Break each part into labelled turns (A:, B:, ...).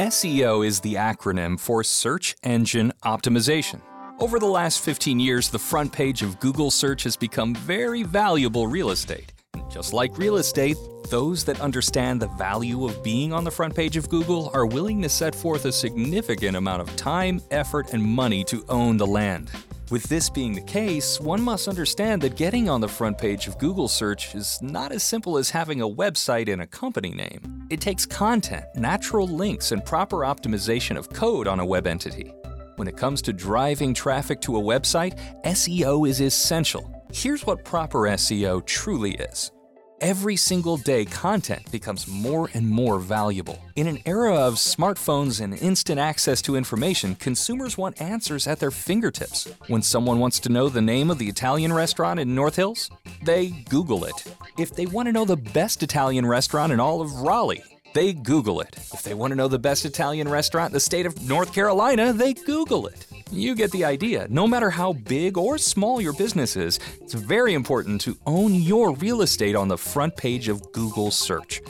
A: SEO is the acronym for Search Engine Optimization. Over the last 15 years, the front page of Google search has become very valuable real estate. And Just like real estate, those that understand the value of being on the front page of Google are willing to set forth a significant amount of time, effort, and money to own the land. With this being the case, one must understand that getting on the front page of Google search is not as simple as having a website and a company name. It takes content, natural links, and proper optimization of code on a web entity. When it comes to driving traffic to a website, SEO is essential. Here's what proper SEO truly is. Every single day, content becomes more and more valuable. In an era of smartphones and instant access to information, consumers want answers at their fingertips. When someone wants to know the name of the Italian restaurant in North Hills, they Google it. If they want to know the best Italian restaurant in all of Raleigh, they Google it. If they want to know the best Italian restaurant in the state of North Carolina, they Google it. You get the idea. No matter how big or small your business is, it's very important to own your real estate on the front page of Google search.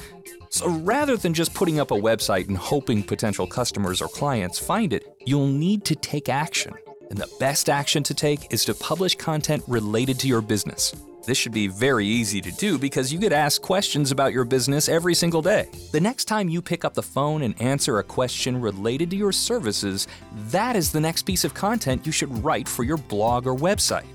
A: So rather than just putting up a website and hoping potential customers or clients find it, you'll need to take action. And the best action to take is to publish content related to your business. This should be very easy to do because you get asked questions about your business every single day. The next time you pick up the phone and answer a question related to your services, that is the next piece of content you should write for your blog or website.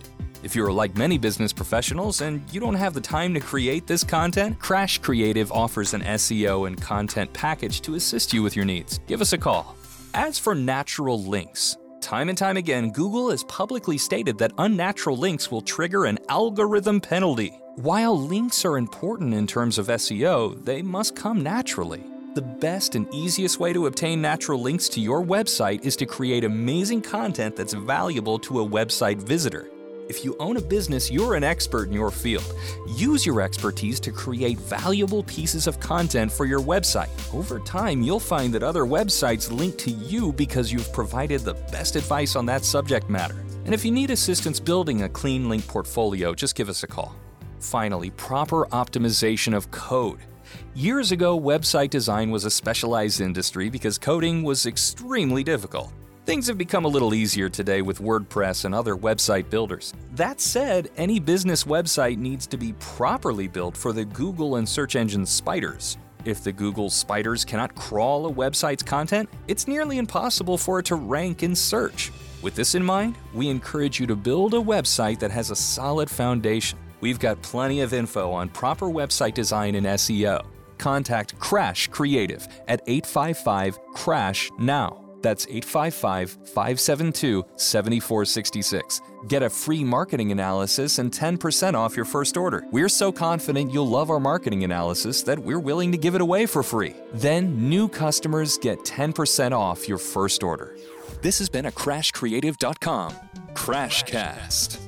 A: If you're like many business professionals and you don't have the time to create this content, Crash Creative offers an SEO and content package to assist you with your needs. Give us a call. As for natural links, Time and time again, Google has publicly stated that unnatural links will trigger an algorithm penalty. While links are important in terms of SEO, they must come naturally. The best and easiest way to obtain natural links to your website is to create amazing content that's valuable to a website visitor. If you own a business, you're an expert in your field. Use your expertise to create valuable pieces of content for your website. Over time, you'll find that other websites link to you because you've provided the best advice on that subject matter. And if you need assistance building a clean link portfolio, just give us a call. Finally, proper optimization of code. Years ago, website design was a specialized industry because coding was extremely difficult. Things have become a little easier today with WordPress and other website builders. That said, any business website needs to be properly built for the Google and search engine spiders. If the Google spiders cannot crawl a website's content, it's nearly impossible for it to rank in search. With this in mind, we encourage you to build a website that has a solid foundation. We've got plenty of info on proper website design and SEO. Contact Crash Creative at 855 Crash now. That's 855 572 7466. Get a free marketing analysis and 10% off your first order. We're so confident you'll love our marketing analysis that we're willing to give it away for free. Then, new customers get 10% off your first order. This has been a CrashCreative.com Crashcast.